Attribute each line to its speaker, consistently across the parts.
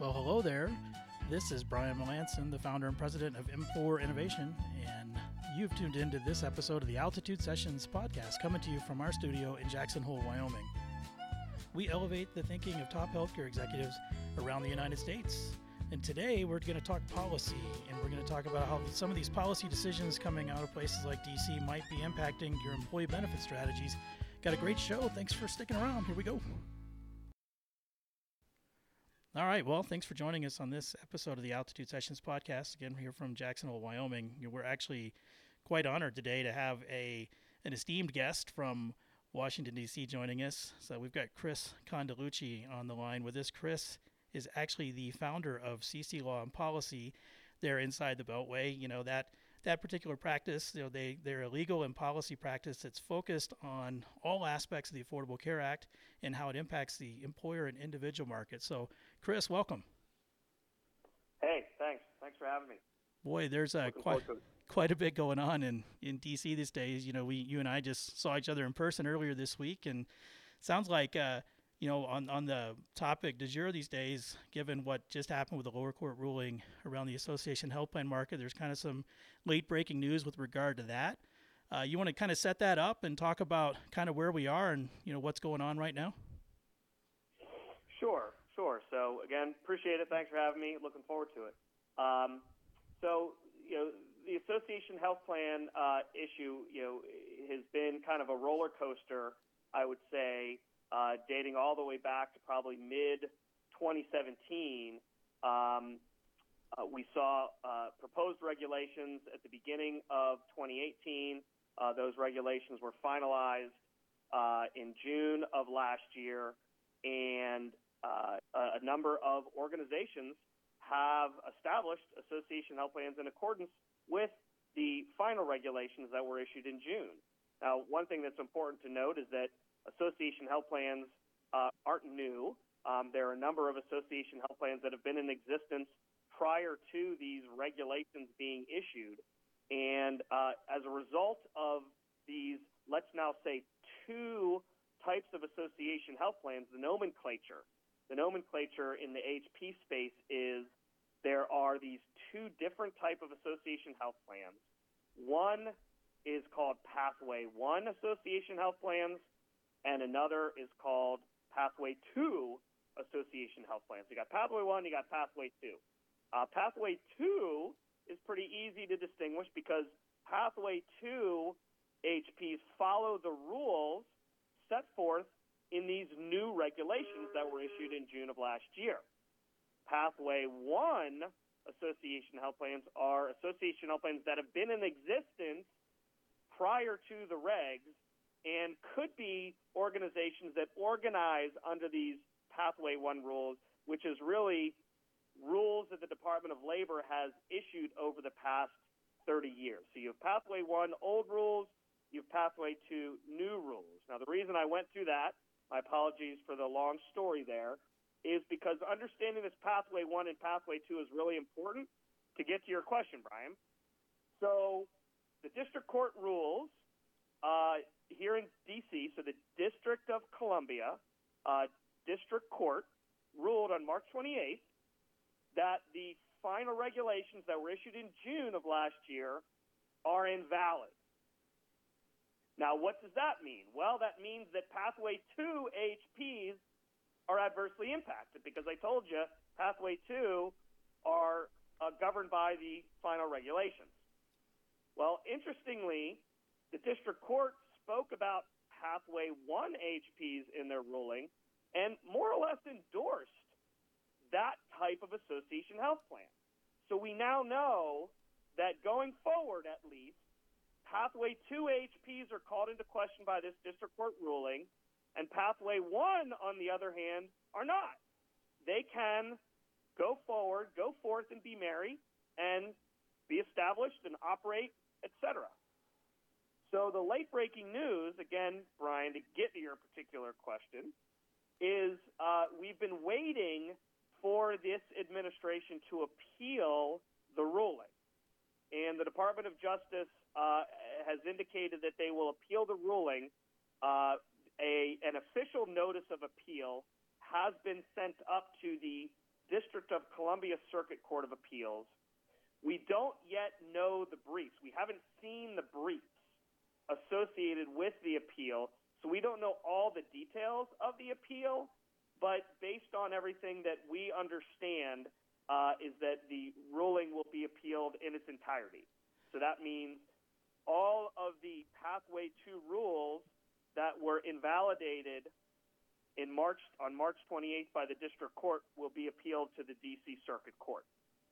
Speaker 1: Well, hello there. This is Brian Melanson, the founder and president of M4 Innovation, and you've tuned into this episode of the Altitude Sessions podcast coming to you from our studio in Jackson Hole, Wyoming. We elevate the thinking of top healthcare executives around the United States. And today we're going to talk policy, and we're going to talk about how some of these policy decisions coming out of places like DC might be impacting your employee benefit strategies. Got a great show. Thanks for sticking around. Here we go. All right. Well, thanks for joining us on this episode of the Altitude Sessions podcast. Again, we're here from Jackson Hole, Wyoming. We're actually quite honored today to have a an esteemed guest from Washington D.C. joining us. So we've got Chris Condeluci on the line with us. Chris is actually the founder of CC Law and Policy there inside the Beltway. You know that that particular practice, you know, they they're a legal and policy practice that's focused on all aspects of the Affordable Care Act and how it impacts the employer and individual market. So, Chris, welcome.
Speaker 2: Hey, thanks. Thanks for having me.
Speaker 1: Boy, there's a quite quite a bit going on in in DC these days. You know, we you and I just saw each other in person earlier this week, and sounds like. Uh, you know, on, on the topic du jour these days, given what just happened with the lower court ruling around the association health plan market, there's kind of some late breaking news with regard to that. Uh, you want to kind of set that up and talk about kind of where we are and you know what's going on right now.
Speaker 2: Sure. So again, appreciate it. Thanks for having me. Looking forward to it. Um, so you know, the association health plan uh, issue, you know, has been kind of a roller coaster. I would say uh, dating all the way back to probably mid 2017. Um, uh, we saw uh, proposed regulations at the beginning of 2018. Uh, those regulations were finalized uh, in June of last year, and uh, a number of organizations have established association health plans in accordance with the final regulations that were issued in June. Now, one thing that's important to note is that association health plans uh, aren't new. Um, there are a number of association health plans that have been in existence prior to these regulations being issued. And uh, as a result of these, let's now say, two types of association health plans, the nomenclature, the nomenclature in the AHP space is there are these two different type of association health plans. One is called Pathway One Association Health Plans, and another is called Pathway 2 Association Health Plans. You got Pathway 1, you got Pathway 2. Uh, pathway 2 is pretty easy to distinguish because Pathway 2 AHPs follow the rules set forth in these new regulations that were issued in June of last year. Pathway 1 association health plans are association health plans that have been in existence prior to the regs and could be organizations that organize under these Pathway 1 rules, which is really rules that the Department of Labor has issued over the past 30 years. So you have Pathway 1 old rules, you have Pathway 2 new rules. Now, the reason I went through that, my apologies for the long story there, is because understanding this Pathway 1 and Pathway 2 is really important to get to your question, Brian. So the district court rules uh, here in D.C., so the District of Columbia uh, District Court ruled on March 28th that the final regulations that were issued in June of last year are invalid. Now, what does that mean? Well, that means that Pathway 2 AHPs are adversely impacted because I told you Pathway 2 are uh, governed by the final regulations. Well, interestingly, the district court spoke about Pathway 1 AHPs in their ruling and more or less endorsed that type of association health plan. So we now know that going forward, at least, Pathway 2 AHPs are called into question by this district court ruling, and Pathway 1, on the other hand, are not. They can go forward, go forth and be merry, and be established and operate, etc. So the late breaking news, again, Brian, to get to your particular question, is uh, we've been waiting for this administration to appeal the ruling. And the Department of Justice uh, has indicated that they will appeal the ruling. Uh, a, an official notice of appeal has been sent up to the District of Columbia Circuit Court of Appeals. We don't yet know the briefs. We haven't seen the briefs associated with the appeal, so we don't know all the details of the appeal. But based on everything that we understand, uh, is that the ruling will be appealed in its entirety. So that means all of the Pathway 2 rules that were invalidated in March on March 28th by the district court will be appealed to the DC Circuit Court.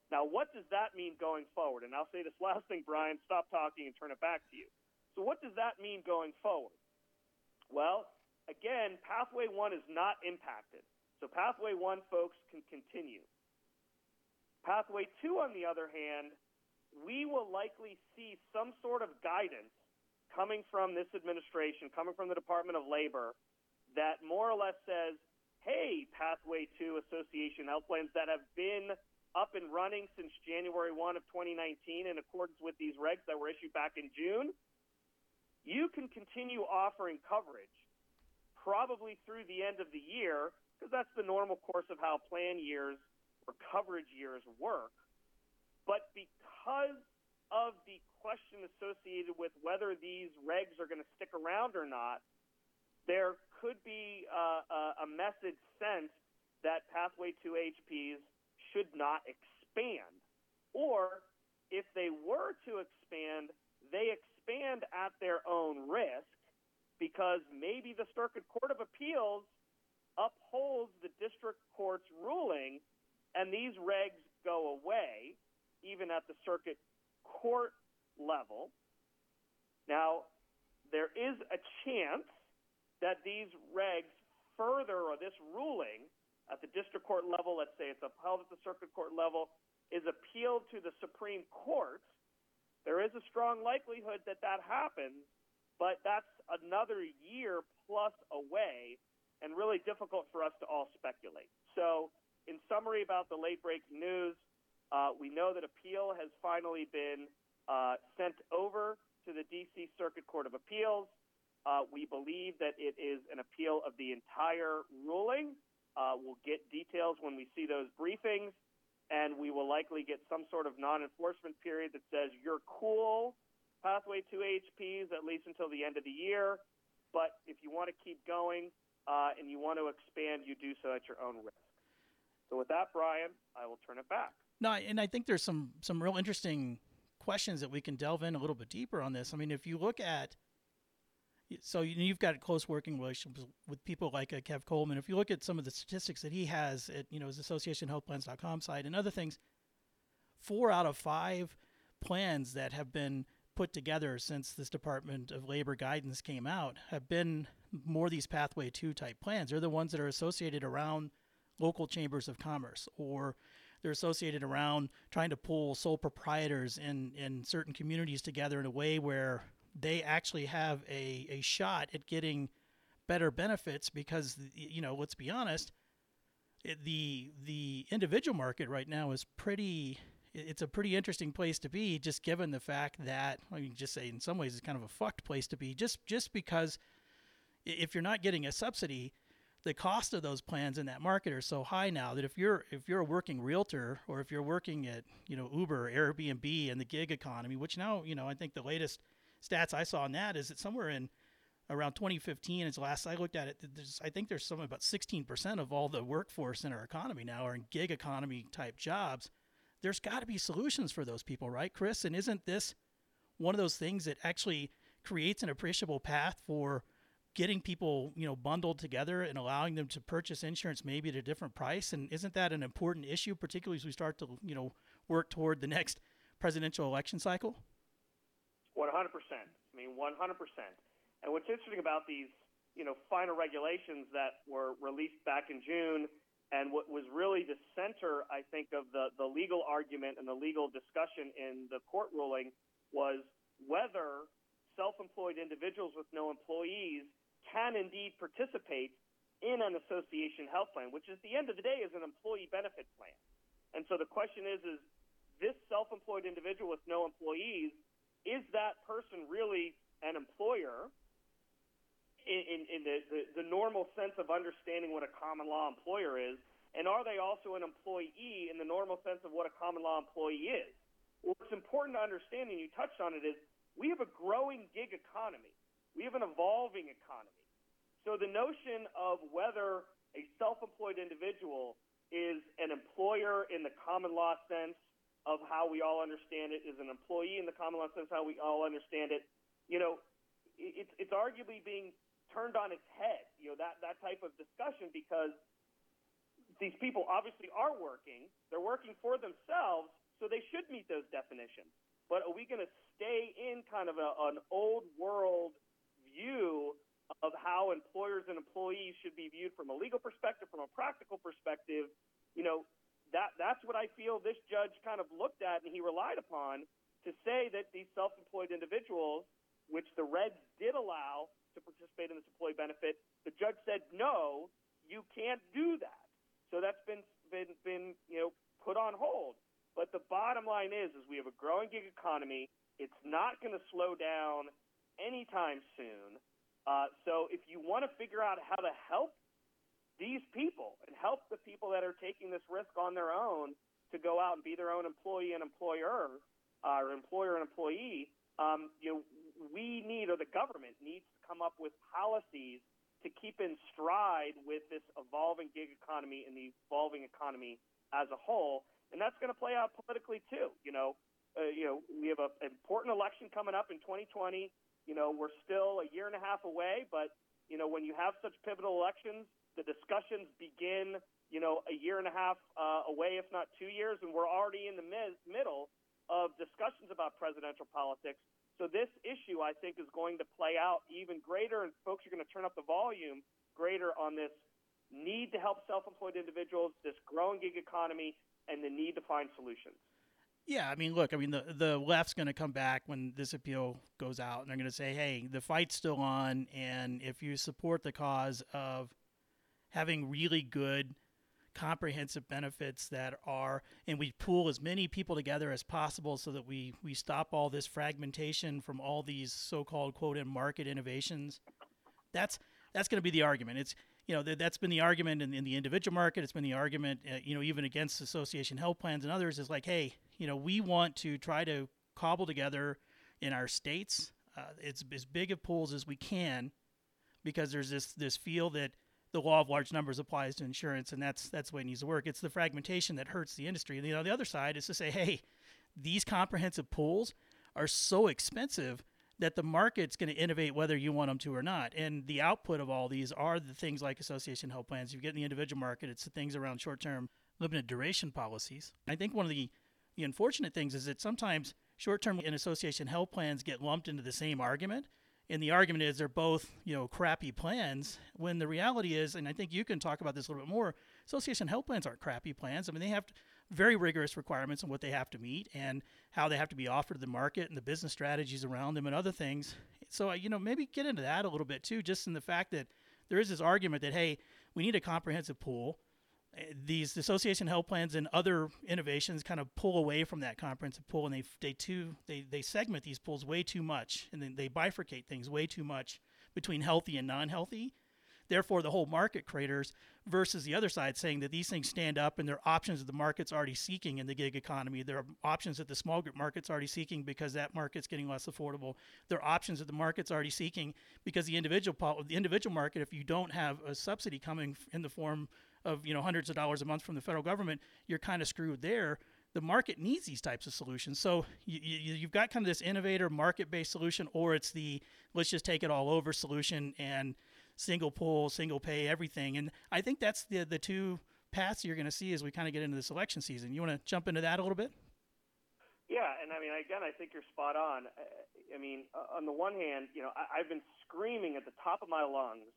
Speaker 2: Now, what does that mean going forward? And I'll say this last thing, Brian, stop talking and turn it back to you. So what does that mean going forward? Well, again, Pathway 1 is not impacted. So Pathway 1 folks can continue. Pathway 2, on the other hand, we will likely see some sort of guidance coming from this administration, coming from the Department of Labor, that more or less says, hey, Pathway 2 Association health plans that have been up and running since January 1 of 2019 in accordance with these regs that were issued back in June, you can continue offering coverage probably through the end of the year because that's the normal course of how plan years or coverage years work. But because of the question associated with whether these regs are going to stick around or not, there could be uh, a message sent that Pathway 2 AHPs should not expand. Or if they were to expand, they expand at their own risk because maybe the Circuit Court of Appeals upholds the district court's ruling and these regs go away, even at the circuit court level. Now, there is a chance that these regs further, or this ruling, at the district court level, let's say it's upheld at the circuit court level, is appealed to the Supreme Court, there is a strong likelihood that that happens, but that's another year plus away and really difficult for us to all speculate. So, in summary about the late breaking news, uh, we know that appeal has finally been uh, sent over to the D.C. Circuit Court of Appeals. Uh, we believe that it is an appeal of the entire ruling. Uh, we'll get details when we see those briefings, and we will likely get some sort of non-enforcement period that says you're cool, pathway 2 AHPs at least until the end of the year. But if you want to keep going uh, and you want to expand, you do so at your own risk. So with that, Brian, I will turn it back.
Speaker 1: No, and I think there's some some real interesting questions that we can delve in a little bit deeper on this. I mean, if you look at so you've got close working relationship with people like uh, Kev Coleman. If you look at some of the statistics that he has at you know his AssociationHealthPlans.com site and other things, four out of five plans that have been put together since this Department of Labor guidance came out have been more these Pathway Two type plans. They're the ones that are associated around local chambers of commerce or they're associated around trying to pull sole proprietors in, in certain communities together in a way where they actually have a, a shot at getting better benefits because you know let's be honest it, the the individual market right now is pretty it's a pretty interesting place to be just given the fact that I mean just say in some ways it's kind of a fucked place to be just just because if you're not getting a subsidy the cost of those plans in that market are so high now that if you're if you're a working realtor or if you're working at you know Uber Airbnb and the gig economy which now you know I think the latest stats I saw on that is that somewhere in around 2015 as last I looked at it there's I think there's something about 16% of all the workforce in our economy now are in gig economy type jobs. There's got to be solutions for those people right Chris? And isn't this one of those things that actually creates an appreciable path for getting people you know bundled together and allowing them to purchase insurance maybe at a different price and isn't that an important issue particularly as we start to you know work toward the next presidential election cycle
Speaker 2: 100%. I mean, 100%. And what's interesting about these, you know, final regulations that were released back in June, and what was really the center, I think, of the, the legal argument and the legal discussion in the court ruling was whether self-employed individuals with no employees can indeed participate in an association health plan, which at the end of the day is an employee benefit plan. And so the question is, is this self-employed individual with no employees is that person really an employer in, in, in the, the, the normal sense of understanding what a common law employer is? And are they also an employee in the normal sense of what a common law employee is? What's important to understand, and you touched on it, is we have a growing gig economy. We have an evolving economy. So the notion of whether a self-employed individual is an employer in the common law sense of how we all understand it, is an employee in the common law sense how we all understand it, you know, it's it's arguably being turned on its head, you know, that that type of discussion because these people obviously are working, they're working for themselves, so they should meet those definitions. But are we going to stay in kind of a, an old world view of how employers and employees should be viewed from a legal perspective, from a practical perspective, you know, that that's what I feel this judge kind of looked at and he relied upon to say that these self-employed individuals, which the regs did allow to participate in this employee benefit, the judge said no, you can't do that. So that's been been been you know put on hold. But the bottom line is, is we have a growing gig economy. It's not going to slow down anytime soon. Uh, so if you want to figure out how to help these people and help the people that are taking this risk on their own to go out and be their own employee and employer, uh, or employer and employee, um, you know, we need, or the government needs to come up with policies to keep in stride with this evolving gig economy and the evolving economy as a whole. And that's going to play out politically too. You know, uh, you know, we have an important election coming up in 2020. You know, we're still a year and a half away, but you know, when you have such pivotal elections, the discussions begin. You know, a year and a half uh, away, if not two years, and we're already in the mid- middle of discussions about presidential politics. So this issue, I think, is going to play out even greater, and folks are going to turn up the volume greater on this need to help self-employed individuals, this growing gig economy, and the need to find solutions.
Speaker 1: Yeah, I mean, look, I mean, the the left's going to come back when this appeal goes out, and they're going to say, "Hey, the fight's still on, and if you support the cause of having really good, comprehensive benefits that are, and we pool as many people together as possible, so that we we stop all this fragmentation from all these so-called quote in market innovations." That's that's going to be the argument. It's you know that, has been the argument in, in, the individual market. It's been the argument, uh, you know, even against association health plans and others. Is like, hey, you know, we want to try to cobble together in our states uh, it's as big of pools as we can, because there's this this feel that the law of large numbers applies to insurance, and that's that's the way it needs to work. It's the fragmentation that hurts the industry. And, you know, the other side is to say, hey, these comprehensive pools are so expensive that the market's going to innovate whether you want them to or not. And the output of all these are the things like association health plans. You get in the individual market, it's the things around short term limited duration policies. I think one of the, the unfortunate things is that sometimes short term and association health plans get lumped into the same argument. And the argument is they're both, you know, crappy plans. When the reality is, and I think you can talk about this a little bit more, association health plans aren't crappy plans. I mean, they have very rigorous requirements on what they have to meet and how they have to be offered to the market and the business strategies around them and other things. So, you know, maybe get into that a little bit too, just in the fact that there is this argument that, hey, we need a comprehensive pool. Eh, these association health plans and other innovations kind of pull away from that comprehensive pool, and they they too they they segment these pools way too much, and then they bifurcate things way too much between healthy and non-healthy. Therefore, the whole market craters versus the other side saying that these things stand up and they're options that the market's already seeking in the gig economy. There are options that the small group market's already seeking because that market's getting less affordable. There are options that the market's already seeking because the individual the individual market, if you don't have a subsidy coming in the form of you know hundreds of dollars a month from the federal government, you're kind of screwed there the market needs these types of solutions. So you, have got kind of this innovator market based solution, or it's the let's just take it all over solution and single pool, single pay, everything. And I think that's the the two paths you're going to see as we kind of get into this election season. You want to jump into that a little bit?
Speaker 2: Yeah, and I mean, again, I think you're spot on. I mean, on the one hand, you know, I've been screaming at the top of my lungs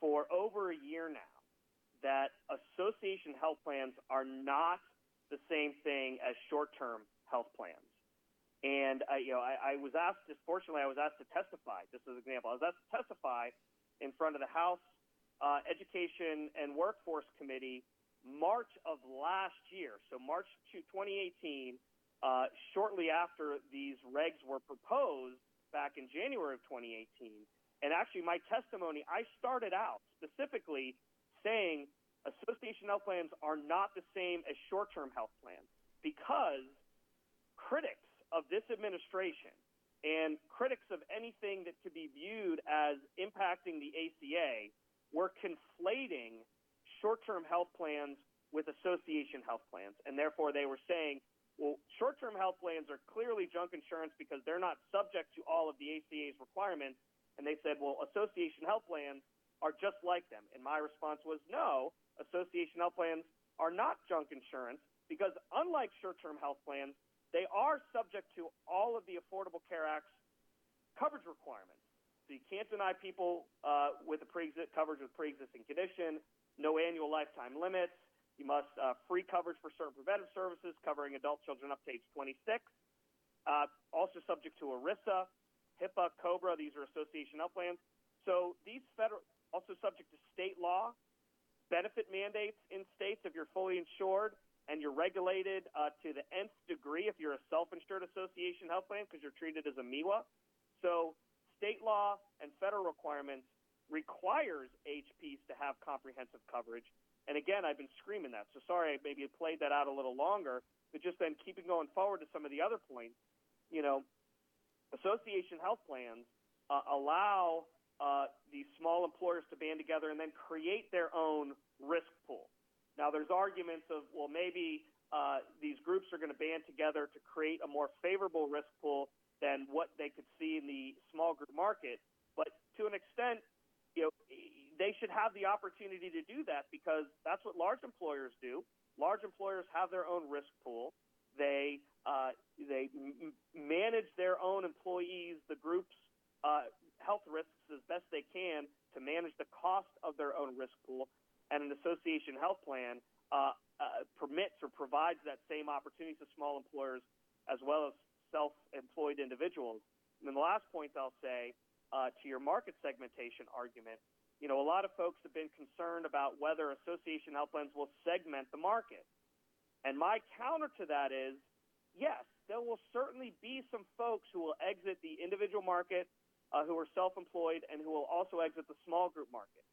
Speaker 2: for over a year now that association health plans are not the same thing as short-term health plans. And I, you know, I, I was asked. Fortunately, I was asked to testify. Just as an example, I was asked to testify in front of the House uh, Education and Workforce Committee March of last year. So March 2018, uh, shortly after these regs were proposed back in January of 2018. And actually, my testimony, I started out specifically saying association health plans are not the same as short-term health plans because critics of this administration and critics of anything that could be viewed as impacting the ACA were conflating short-term health plans with association health plans, and therefore they were saying, well, short-term health plans are clearly junk insurance because they're not subject to all of the ACA's requirements, and they said, well, association health plans are just like them. And my response was, no, association health plans are not junk insurance because unlike short-term health plans, they are subject to all of the Affordable Care Act's coverage requirements. So you can't deny people uh, with a pre coverage with pre-existing condition, no annual lifetime limits. You must uh, free coverage for certain preventive services covering adult children up to age 26. Uh, also subject to ERISA, HIPAA, COBRA. These are association health plans. So these federal also subject to state law, benefit mandates in states if you're fully insured, and you're regulated uh, to the nth degree if you're a self-insured association health plan because you're treated as a MEWA. So state law and federal requirements requires AHPs to have comprehensive coverage. And again, I've been screaming that. So sorry, I maybe played that out a little longer, but just then keeping going forward to some of the other points, you know, association health plans uh, allow uh, these small employers to band together and then create their own risk pool. Now, there's arguments of, well, maybe uh, these groups are going to band together to create a more favorable risk pool than what they could see in the small group market. But to an extent, you know, they should have the opportunity to do that because that's what large employers do. Large employers have their own risk pool. They uh, they m- manage their own employees, the group's uh, health risks as best they can to manage the cost of their own risk pool and an association health plan uh, uh, permits or provides that same opportunity to small employers as well as self-employed individuals. And then the last point I'll say uh, to your market segmentation argument, you know, a lot of folks have been concerned about whether association health plans will segment the market. And my counter to that is, yes, there will certainly be some folks who will exit the individual market, uh, who are self-employed, and who will also exit the small group market.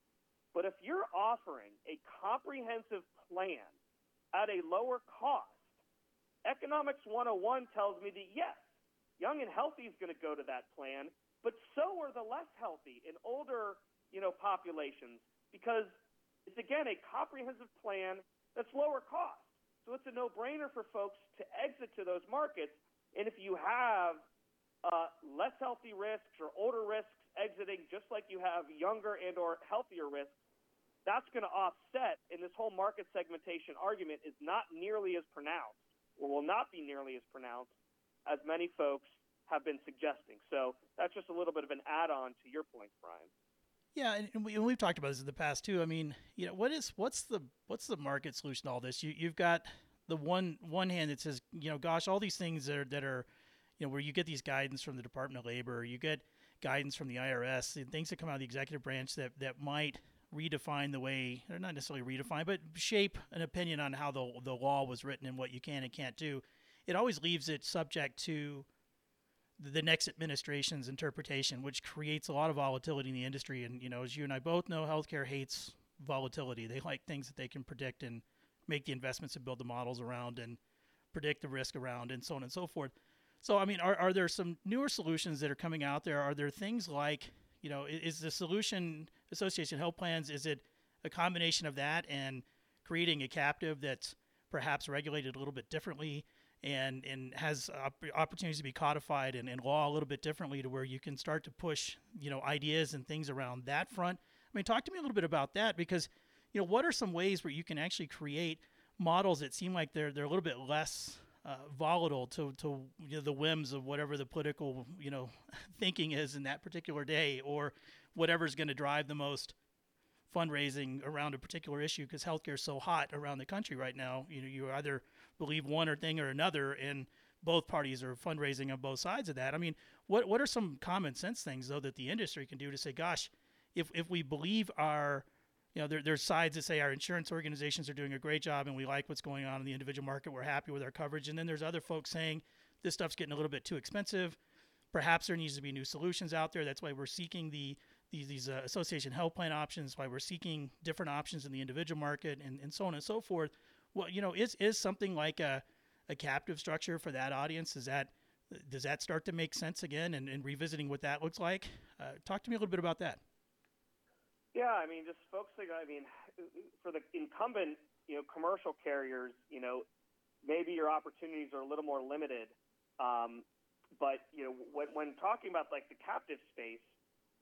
Speaker 2: But if you're offering a comprehensive plan at a lower cost, Economics 101 tells me that yes, young and healthy is going to go to that plan, but so are the less healthy and older, you know, populations because it's again a comprehensive plan that's lower cost. So it's a no-brainer for folks to exit to those markets. And if you have uh, less healthy risks or older risks exiting, just like you have younger and or healthier risks, that's going to offset, and this whole market segmentation argument is not nearly as pronounced, or will not be nearly as pronounced, as many folks have been suggesting. So that's just a little bit of an add-on to your point, Brian.
Speaker 1: Yeah, and, we, have talked about this in the past too. I mean, you know, what is what's the what's the market solution to all this? You you've got the one one hand that says, you know, gosh, all these things that are that are, you know, where you get these guidance from the Department of Labor, you get guidance from the IRS, and things that come out of the executive branch that that might redefine the way, or not necessarily redefine, but shape an opinion on how the the law was written and what you can and can't do. It always leaves it subject to the next administration's interpretation, which creates a lot of volatility in the industry. And you know, as you and I both know, healthcare hates volatility. They like things that they can predict and make the investments and build the models around and predict the risk around and so on and so forth. So, I mean, are, are there some newer solutions that are coming out there? Are there things like you know, is the solution association health plans? Is it a combination of that and creating a captive that's perhaps regulated a little bit differently and and has opportunities to be codified and, and law a little bit differently to where you can start to push you know ideas and things around that front. I mean, talk to me a little bit about that because you know what are some ways where you can actually create models that seem like they're they're a little bit less uh, volatile to to you know, the whims of whatever the political you know thinking is in that particular day, or whatever's going to drive the most fundraising around a particular issue because healthcare is so hot around the country right now. You know, you either believe one or thing or another, and both parties are fundraising on both sides of that. I mean, what what are some common sense things though that the industry can do to say, gosh, if if we believe our you know, there, there's sides that say our insurance organizations are doing a great job and we like what's going on in the individual market. We're happy with our coverage. And then there's other folks saying this stuff's getting a little bit too expensive. Perhaps there needs to be new solutions out there. That's why we're seeking the these these uh, association health plan options, why we're seeking different options in the individual market, and, and so on and so forth. Well, you know, is is something like a a captive structure for that audience? Is that does that start to make sense again? And, and revisiting what that looks like. Uh, talk to me a little bit about that.
Speaker 2: Yeah, I mean, just focusing. I mean, for the incumbent, you know, commercial carriers, you know, maybe your opportunities are a little more limited. Um, but you know, when, when talking about like the captive space,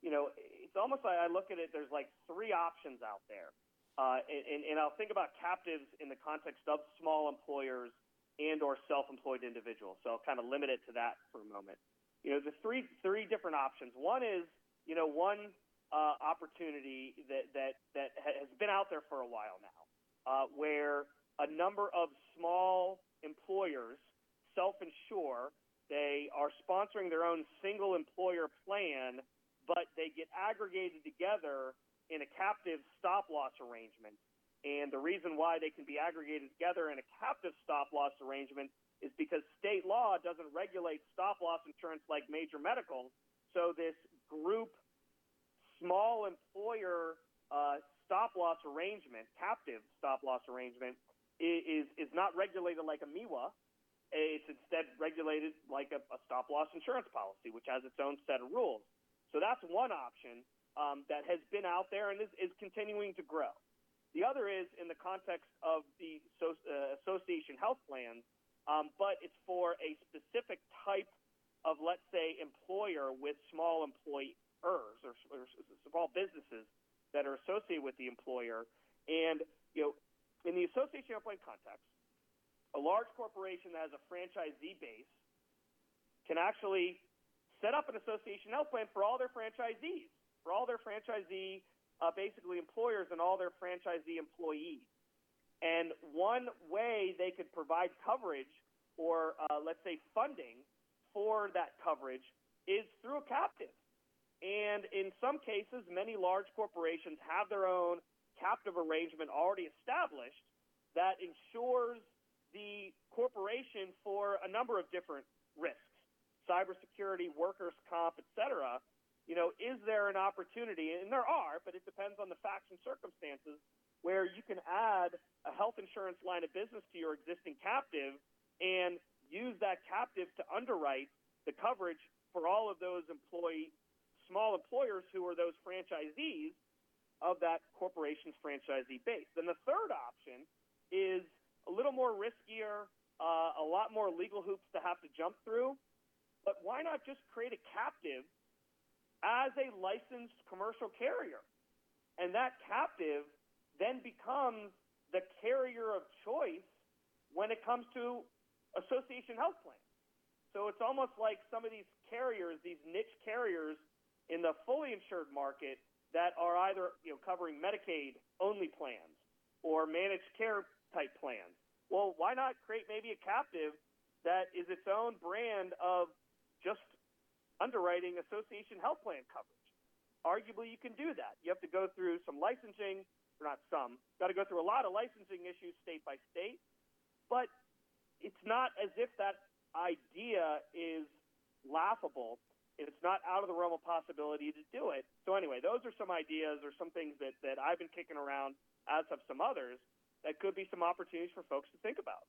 Speaker 2: you know, it's almost like I look at it. There's like three options out there, uh, and, and I'll think about captives in the context of small employers and or self-employed individuals. So I'll kind of limit it to that for a moment. You know, the three three different options. One is, you know, one uh, opportunity that that that has been out there for a while now, uh, where a number of small employers self-insure. They are sponsoring their own single employer plan but they get aggregated together in a captive stop loss arrangement. And the reason why they can be aggregated together in a captive stop loss arrangement is because state law doesn't regulate stop loss insurance like major medical. So this group small employer uh, stop loss arrangement, captive stop loss arrangement, is is not regulated like a MEWA. It's instead regulated like a, a stop loss insurance policy, which has its own set of rules. So that's one option um, that has been out there and is, is, continuing to grow. The other is in the context of the so, uh, association health plans, um, but it's for a specific type of, let's say, employer with small employers or, or small businesses that are associated with the employer. And you know, in the association health plan context, a large corporation that has a franchisee base can actually set up an association health plan for all their franchisees, for all their franchisee, uh, basically employers and all their franchisee employees. And one way they could provide coverage or, uh, let's say, funding for that coverage is through a captive. And in some cases, many large corporations have their own captive arrangement already established that insures the corporation for a number of different risks cybersecurity, workers' comp, et cetera, you know, is there an opportunity? And there are, but it depends on the facts and circumstances where you can add a health insurance line of business to your existing captive and use that captive to underwrite the coverage for all of those employee small employers who are those franchisees of that corporation's franchisee base. Then the third option is a little more riskier, uh, a lot more legal hoops to have to jump through, but why not just create a captive as a licensed commercial carrier? And that captive then becomes the carrier of choice when it comes to association health plans. So it's almost like some of these carriers, these niche carriers in the fully insured market that are either you know covering Medicaid only plans or managed care type plans. Well, why not create maybe a captive that is its own brand of just underwriting association health plan coverage. Arguably, you can do that. You have to go through some licensing, or not some, got to go through a lot of licensing issues state by state. But it's not as if that idea is laughable. It's not out of the realm of possibility to do it. So anyway, those are some ideas or some things that, that I've been kicking around, as have some others, that could be some opportunities for folks to think about.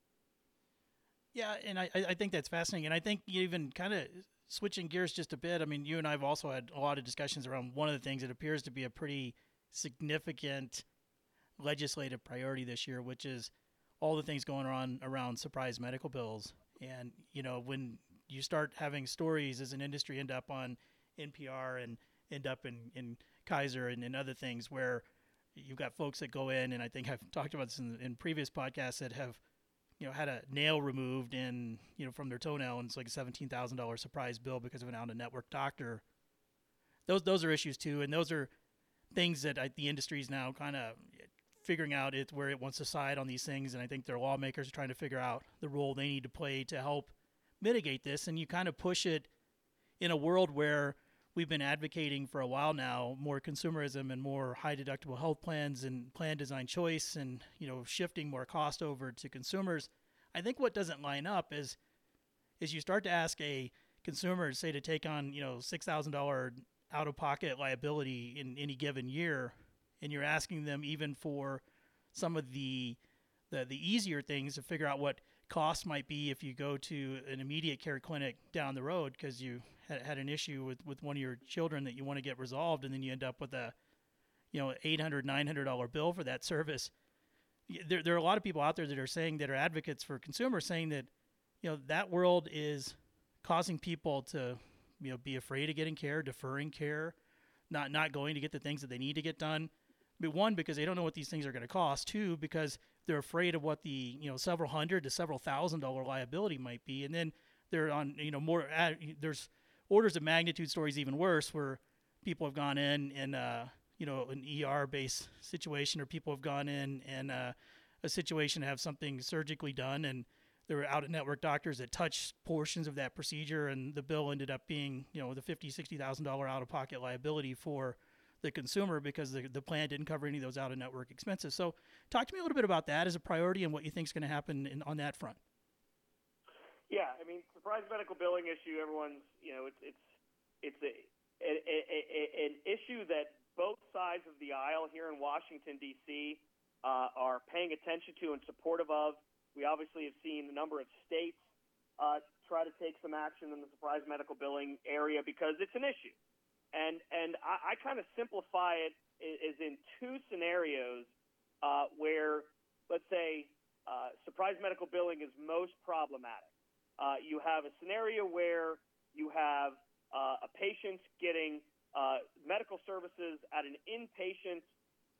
Speaker 1: Yeah, and I, I think that's fascinating. And I think you even kind of switching gears just a bit, I mean, you and I have also had a lot of discussions around one of the things that appears to be a pretty significant legislative priority this year, which is all the things going on around surprise medical bills. And, you know, when you start having stories as an industry end up on NPR and end up in, in Kaiser and, in other things where you've got folks that go in, and I think I've talked about this in, in previous podcasts that have – you know, had a nail removed in, you know, from their toenail, and it's like a seventeen thousand dollars surprise bill because of an out of network doctor. Those those are issues too, and those are things that I, the industry is now kind of figuring out it where it wants to side on these things, and I think their lawmakers are trying to figure out the role they need to play to help mitigate this, and you kind of push it in a world where we've been advocating for a while now more consumerism and more high deductible health plans and plan design choice and you know shifting more cost over to consumers. I think what doesn't line up is is you start to ask a consumer say to take on you know $6000 out of pocket liability in any given year, and you're asking them even for some of the the, the easier things to figure out what cost might be if you go to an immediate care clinic down the road because you had, had an issue with, with one of your children that you want to get resolved and then you end up with a you know 800 900 dollar bill for that service. There, there are a lot of people out there that are saying that are advocates for consumers saying that you know that world is causing people to you know be afraid of getting care deferring care not not going to get the things that they need to get done. But one because they don't know what these things are going to cost. Two because they're afraid of what the you know several hundred to several thousand dollar liability might be, and then they're on you know more there's orders of magnitude stories even worse where people have gone in and uh, you know an ER based situation or people have gone in and uh, a situation to have something surgically done and there were out of network doctors that touched portions of that procedure and the bill ended up being you know the fifty sixty thousand dollar out of pocket liability for the consumer because the, the plan didn't cover any of those out of network expenses. So, talk to me a little bit about that as a priority and what you think is going to happen in, on that front.
Speaker 2: Yeah, I mean, surprise medical billing issue. Everyone's, you know, it's it's it's a, a, a, an issue that both sides of the aisle here in Washington D.C. Uh, are paying attention to and supportive of. We obviously have seen a number of states uh, try to take some action in the surprise medical billing area because it's an issue. And and I, I kind of simplify it is in two scenarios uh, where, let's say, uh, surprise medical billing is most problematic. Uh, you have a scenario where you have uh, a patient getting uh, medical services at an inpatient,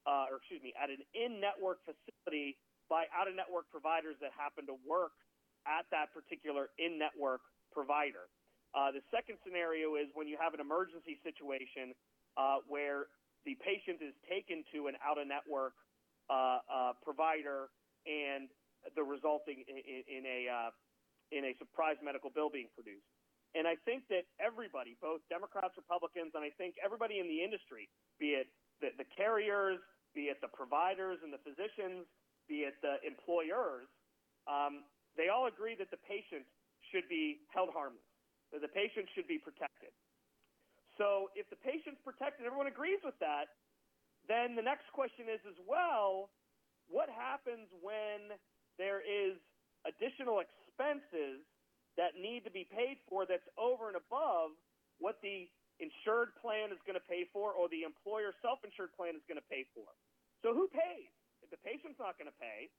Speaker 2: uh, or excuse me, at an in-network facility by out-of-network providers that happen to work at that particular in-network provider. Uh, the second scenario is when you have an emergency situation uh, where the patient is taken to an out-of-network uh, uh provider and the resulting in, in a uh, in a surprise medical bill being produced. And I think that everybody, both Democrats, Republicans, and I think everybody in the industry, be it the, the carriers, be it the providers and the physicians, be it the employers, um, they all agree that the patient should be held harmless that the patient should be protected. So if the patient's protected, everyone agrees with that, then the next question is as well, what happens when there is additional expenses that need to be paid for that's over and above what the insured plan is going to pay for or the employer self-insured plan is going to pay for. So who pays? If the patient's not going to pay,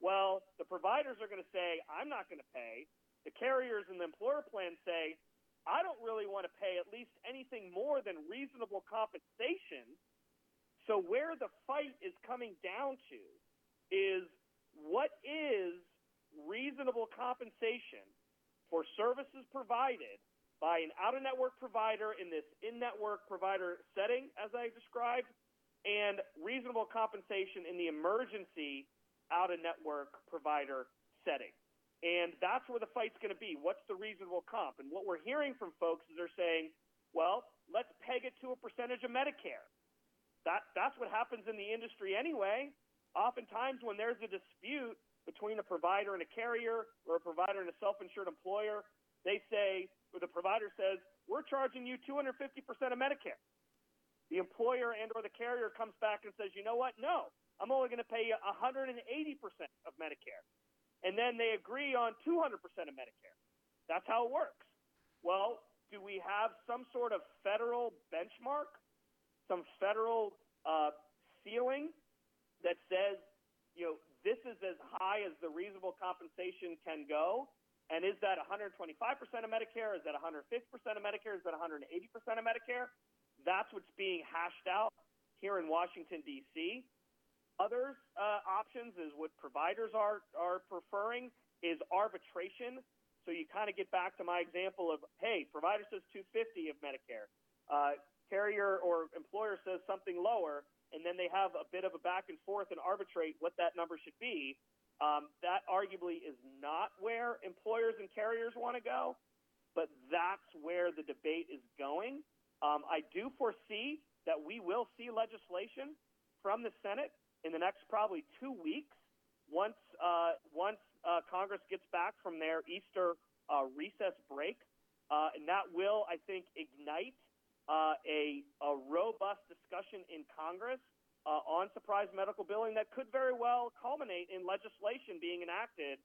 Speaker 2: well, the providers are going to say, I'm not going to pay the carriers and the employer plan say, I don't really want to pay at least anything more than reasonable compensation. So where the fight is coming down to is what is reasonable compensation for services provided by an out-of-network provider in this in-network provider setting, as I described, and reasonable compensation in the emergency out-of-network provider setting. And that's where the fight's going to be. What's the reasonable comp? And what we're hearing from folks is they're saying, well, let's peg it to a percentage of Medicare. That, that's what happens in the industry anyway. Oftentimes, when there's a dispute between a provider and a carrier or a provider and a self insured employer, they say, or the provider says, we're charging you 250% of Medicare. The employer and or the carrier comes back and says, you know what? No, I'm only going to pay you 180% of Medicare and then they agree on 200% of Medicare. That's how it works. Well, do we have some sort of federal benchmark, some federal uh, ceiling that says, you know, this is as high as the reasonable compensation can go? And is that 125% of Medicare? Is that 150% of Medicare? Is that 180% of Medicare? That's what's being hashed out here in Washington, D.C. Other uh, options is what providers are are preferring is arbitration. So you kind of get back to my example of, hey, provider says 250 of Medicare, uh, carrier or employer says something lower, and then they have a bit of a back and forth and arbitrate what that number should be. Um, that arguably is not where employers and carriers want to go, but that's where the debate is going. Um, I do foresee that we will see legislation from the Senate in the next probably two weeks, once uh, once uh, Congress gets back from their Easter uh, recess break, uh, and that will, I think, ignite uh, a, a robust discussion in Congress uh, on surprise medical billing that could very well culminate in legislation being enacted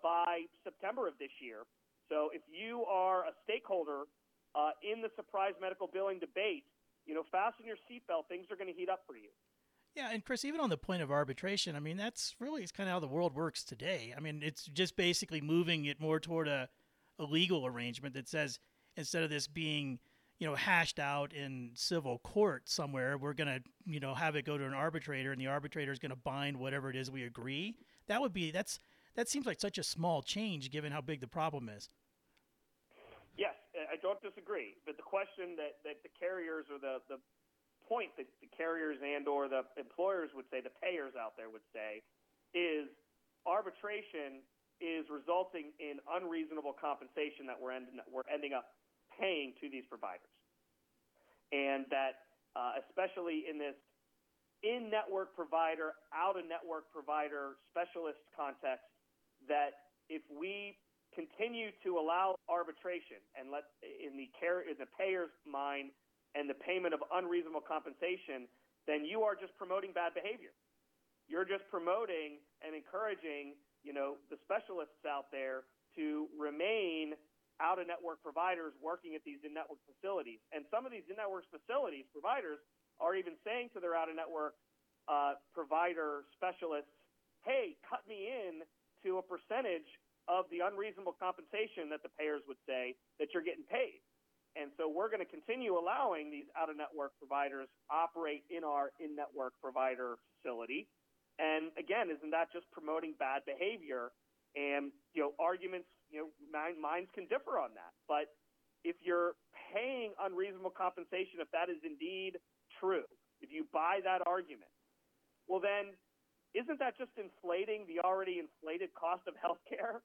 Speaker 2: by September of this year. So if you are a stakeholder in the surprise medical billing debate, you know, fasten your seatbelt. Things are going to heat up for you.
Speaker 1: Yeah, and Chris, even on the point of arbitration, I mean, that's really it's kind of how the world works today. I mean, it's just basically moving it more toward a, a legal arrangement that says instead of this being, you know, hashed out in civil court somewhere, we're going to, you know, have it go to an arbitrator and the arbitrator is going to bind whatever it is we agree. That would be that's that seems like such a small change given how big the problem is.
Speaker 2: Yes, I don't disagree. But the question that, that the carriers or the, the point that the carriers and or the employers would say, the payers out there would say, is arbitration is resulting in unreasonable compensation that we're, end, we're ending up paying to these providers. And that, uh, especially in this in network provider, out of network provider specialist context, that if we continue to allow arbitration and let in the care in the payer's mind and the payment of unreasonable compensation, then you are just promoting bad behavior. You're just promoting and encouraging, you know, the specialists out there to remain out of network providers working at these in network facilities. And some of these in network facilities, providers, are even saying to their out of network uh, provider specialists, hey, cut me in to a percentage of the unreasonable compensation that the payers would say that you're getting paid. And so we're going to continue allowing these out of network providers operate in our in network provider facility. And again, isn't that just promoting bad behavior? And you know, arguments, you know, minds can differ on that. But if you're paying unreasonable compensation, if that is indeed true, if you buy that argument, well then, isn't that just inflating the already inflated cost of healthcare?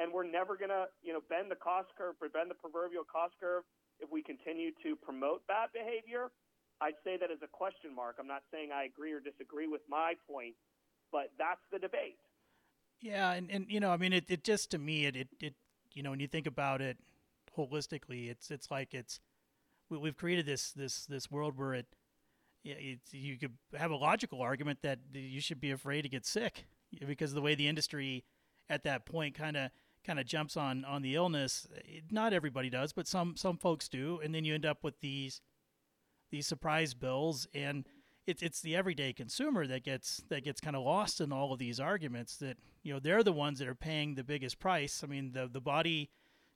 Speaker 2: And we're never going to, you know, bend the cost curve, bend the proverbial cost curve if we continue to promote bad behavior, I'd say that as a question mark. I'm not saying I agree or disagree with my point, but that's the debate.
Speaker 1: Yeah, and, and you know, I mean, it, it just to me, it, it, it, you know, when you think about it holistically, it's it's like it's we, we've created this this this world where it, it's, you could have a logical argument that you should be afraid to get sick because of the way the industry at that point kind of kind of jumps on on the illness. Not everybody does, but some some folks do, and then you end up with these these surprise bills, and it's it's the everyday consumer that gets that gets kind of lost in all of these arguments. That you know they're the ones that are paying the biggest price. I mean, the the body,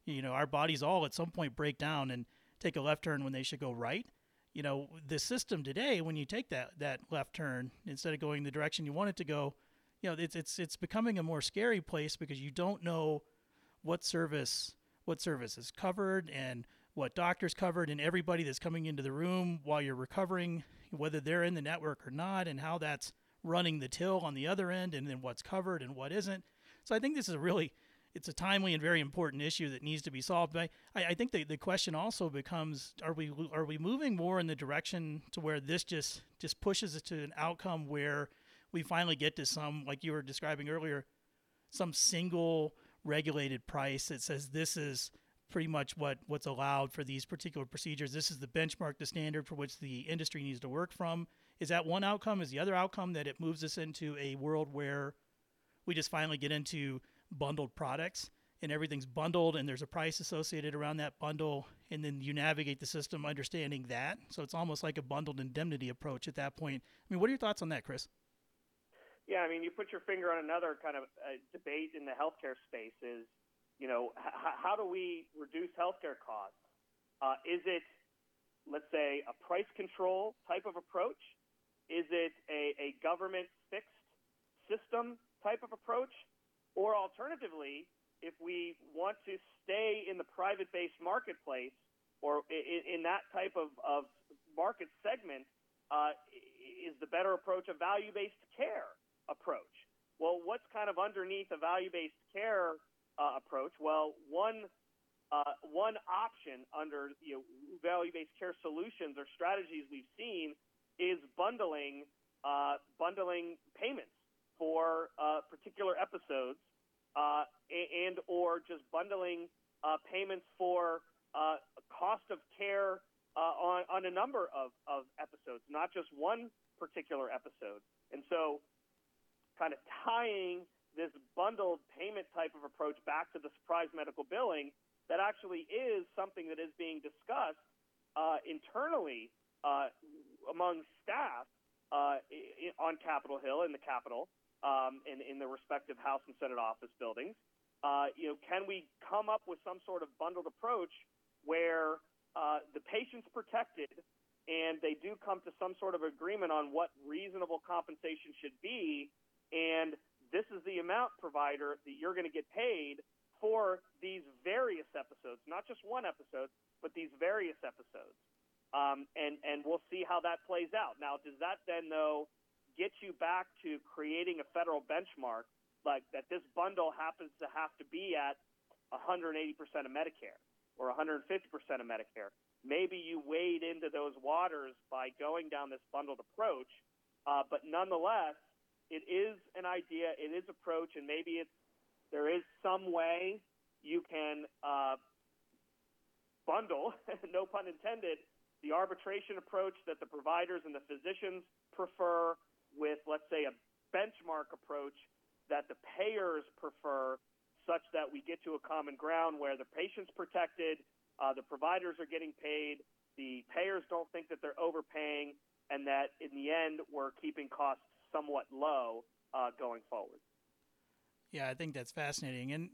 Speaker 1: you know, our bodies all at some point break down and take a left turn when they should go right. You know, the system today, when you take that that left turn instead of going the direction you want it to go, you know, it's it's it's becoming a more scary place because you don't know what service what service is covered and what doctors covered and everybody that's coming into the room while you're recovering, whether they're in the network or not, and how that's running the till on the other end, and then what's covered and what isn't. So I think this is a really it's a timely and very important issue that needs to be solved. But I, I think the, the question also becomes: Are we are we moving more in the direction to where this just just pushes it to an outcome where we finally get to some, like you were describing earlier, some single regulated price that says this is pretty much what what's allowed for these particular procedures. This is the benchmark, the standard for which the industry needs to work from. Is that one outcome? Is the other outcome that it moves us into a world where we just finally get into bundled products and everything's bundled and there's a price associated around that bundle and then you navigate the system understanding that. So it's almost like a bundled indemnity approach at that point. I mean, what are your thoughts on that, Chris?
Speaker 2: Yeah, I mean, you put your finger on another kind of uh, debate in the healthcare space is, you know, h- how do we reduce healthcare costs? Uh, is it, let's say, a price control type of approach? Is it a, a government fixed system type of approach? Or alternatively, if we want to stay in the private based marketplace or in, in that type of, of market segment, uh, is the better approach a value based care? Approach. Well, what's kind of underneath a value-based care uh, approach? Well, one uh, one option under you know, value-based care solutions or strategies we've seen is bundling uh, bundling payments for uh, particular episodes uh, and or just bundling uh, payments for cost of care on, on a number of, of episodes, not just one particular episode. And so, kind of tying this bundled payment type of approach back to the surprise medical billing, that actually is something that is being discussed uh, internally uh, among staff uh, on Capitol Hill in the Capitol um, in, in the respective House and Senate office buildings. Uh, you know, can we come up with some sort of bundled approach where uh, the patient's protected and they do come to some sort of agreement on what reasonable compensation should be, and this is the amount provider that you're going to get paid for these various episodes, not just one episode, but these various episodes. Um, and and we'll see how that plays out. Now, does that then though get you back to creating a federal benchmark like that? This bundle happens to have to be at 180% of Medicare or 150% of Medicare. Maybe you wade into those waters by going down this bundled approach, uh, but nonetheless, it is an idea, it is approach, and maybe it's there is some way you can uh, bundle, no pun intended, the arbitration approach that the providers and the physicians prefer with, let's say, a benchmark approach that the payers prefer, such that we get to a common ground where the patient's protected, uh, the providers are getting paid, the payers don't think that they're overpaying, and that in the end we're keeping costs somewhat low uh, going forward.
Speaker 1: Yeah, I think that's fascinating. And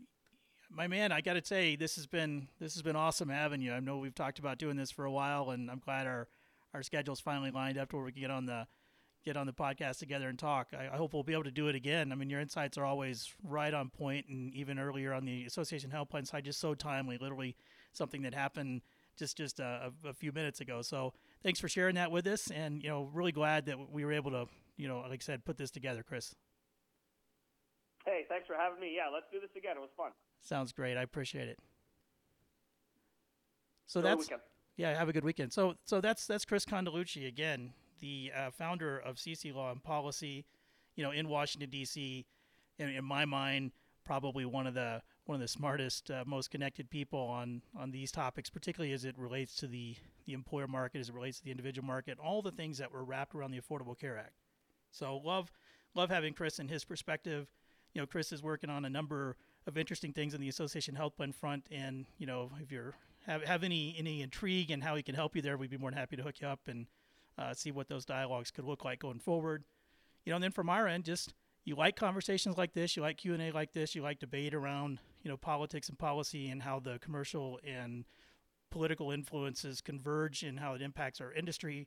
Speaker 1: my man, I got to say, this has been this has been awesome having you. I know we've talked about doing this for a while, and I'm glad our our schedules finally lined up to where we can get on the get on the podcast together and talk. I, I, hope we'll be able to do it again. I mean, your insights are always right on point, and even earlier on the association health plan side, just so timely. Literally, something that happened just just a, a, few minutes ago. So, thanks for sharing that with us, and you know, really glad that we were able to, you know, like I said, put this together, Chris.
Speaker 2: Hey, thanks for having me. Yeah, let's do this again. It was fun.
Speaker 1: Sounds great. I appreciate it. So that's yeah. Have a good weekend. So so that's that's Chris Condeluci again, the uh, founder of CC Law and Policy, you know, in Washington D.C. In, in, my mind, probably one of the one of the smartest, uh, most connected people on on these topics, particularly as it relates to the the employer market, as it relates to the individual market, all the things that were wrapped around the Affordable Care Act. So love love having Chris and his perspective. You know, Chris is working on a number of interesting things in the association health plan front. And you know, if you have have any any intrigue and in how he can help you there, we'd be more than happy to hook you up and uh, see what those dialogues could look like going forward. You know, and then from our end, just you like conversations like this, you like Q and A like this, you like debate around you know politics and policy and how the commercial and political influences converge and how it impacts our industry.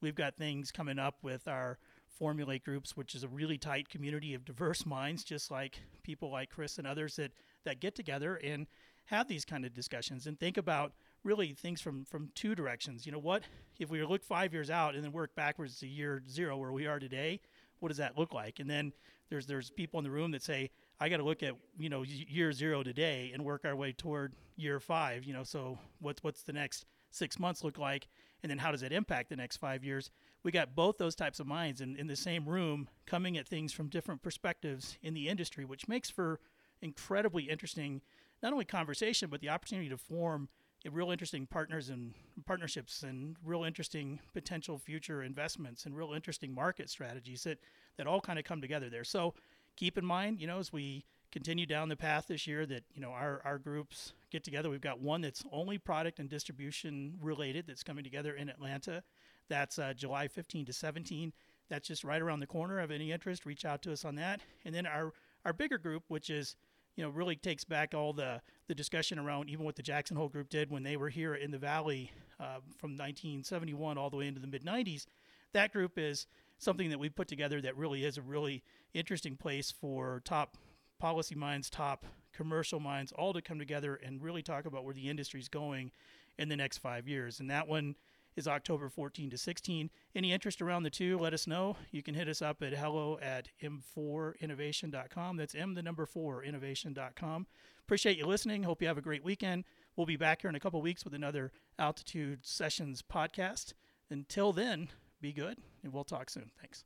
Speaker 1: We've got things coming up with our formulate groups, which is a really tight community of diverse minds, just like people like Chris and others that, that get together and have these kind of discussions and think about really things from, from two directions. You know, what if we look five years out and then work backwards to year zero where we are today? What does that look like? And then there's there's people in the room that say, I got to look at you know year zero today and work our way toward year five. You know, so what's what's the next six months look like, and then how does it impact the next five years? We got both those types of minds in, in the same room coming at things from different perspectives in the industry, which makes for incredibly interesting, not only conversation, but the opportunity to form real interesting partners and partnerships and real interesting potential future investments and real interesting market strategies that, that all kind of come together there. So keep in mind, you know, as we continue down the path this year that, you know, our, our groups get together. We've got one that's only product and distribution related that's coming together in Atlanta. That's uh, July 15 to 17. That's just right around the corner. Of any interest, reach out to us on that. And then our our bigger group, which is you know really takes back all the the discussion around even what the Jackson Hole Group did when they were here in the Valley uh, from 1971 all the way into the mid 90s. That group is something that we put together that really is a really interesting place for top policy minds, top commercial minds, all to come together and really talk about where the industry is going in the next five years. And that one is October 14 to 16. Any interest around the two, let us know. You can hit us up at hello at m4innovation.com. That's m the number 4 innovation.com. Appreciate you listening. Hope you have a great weekend. We'll be back here in a couple weeks with another Altitude Sessions podcast. Until then, be good, and we'll talk soon. Thanks.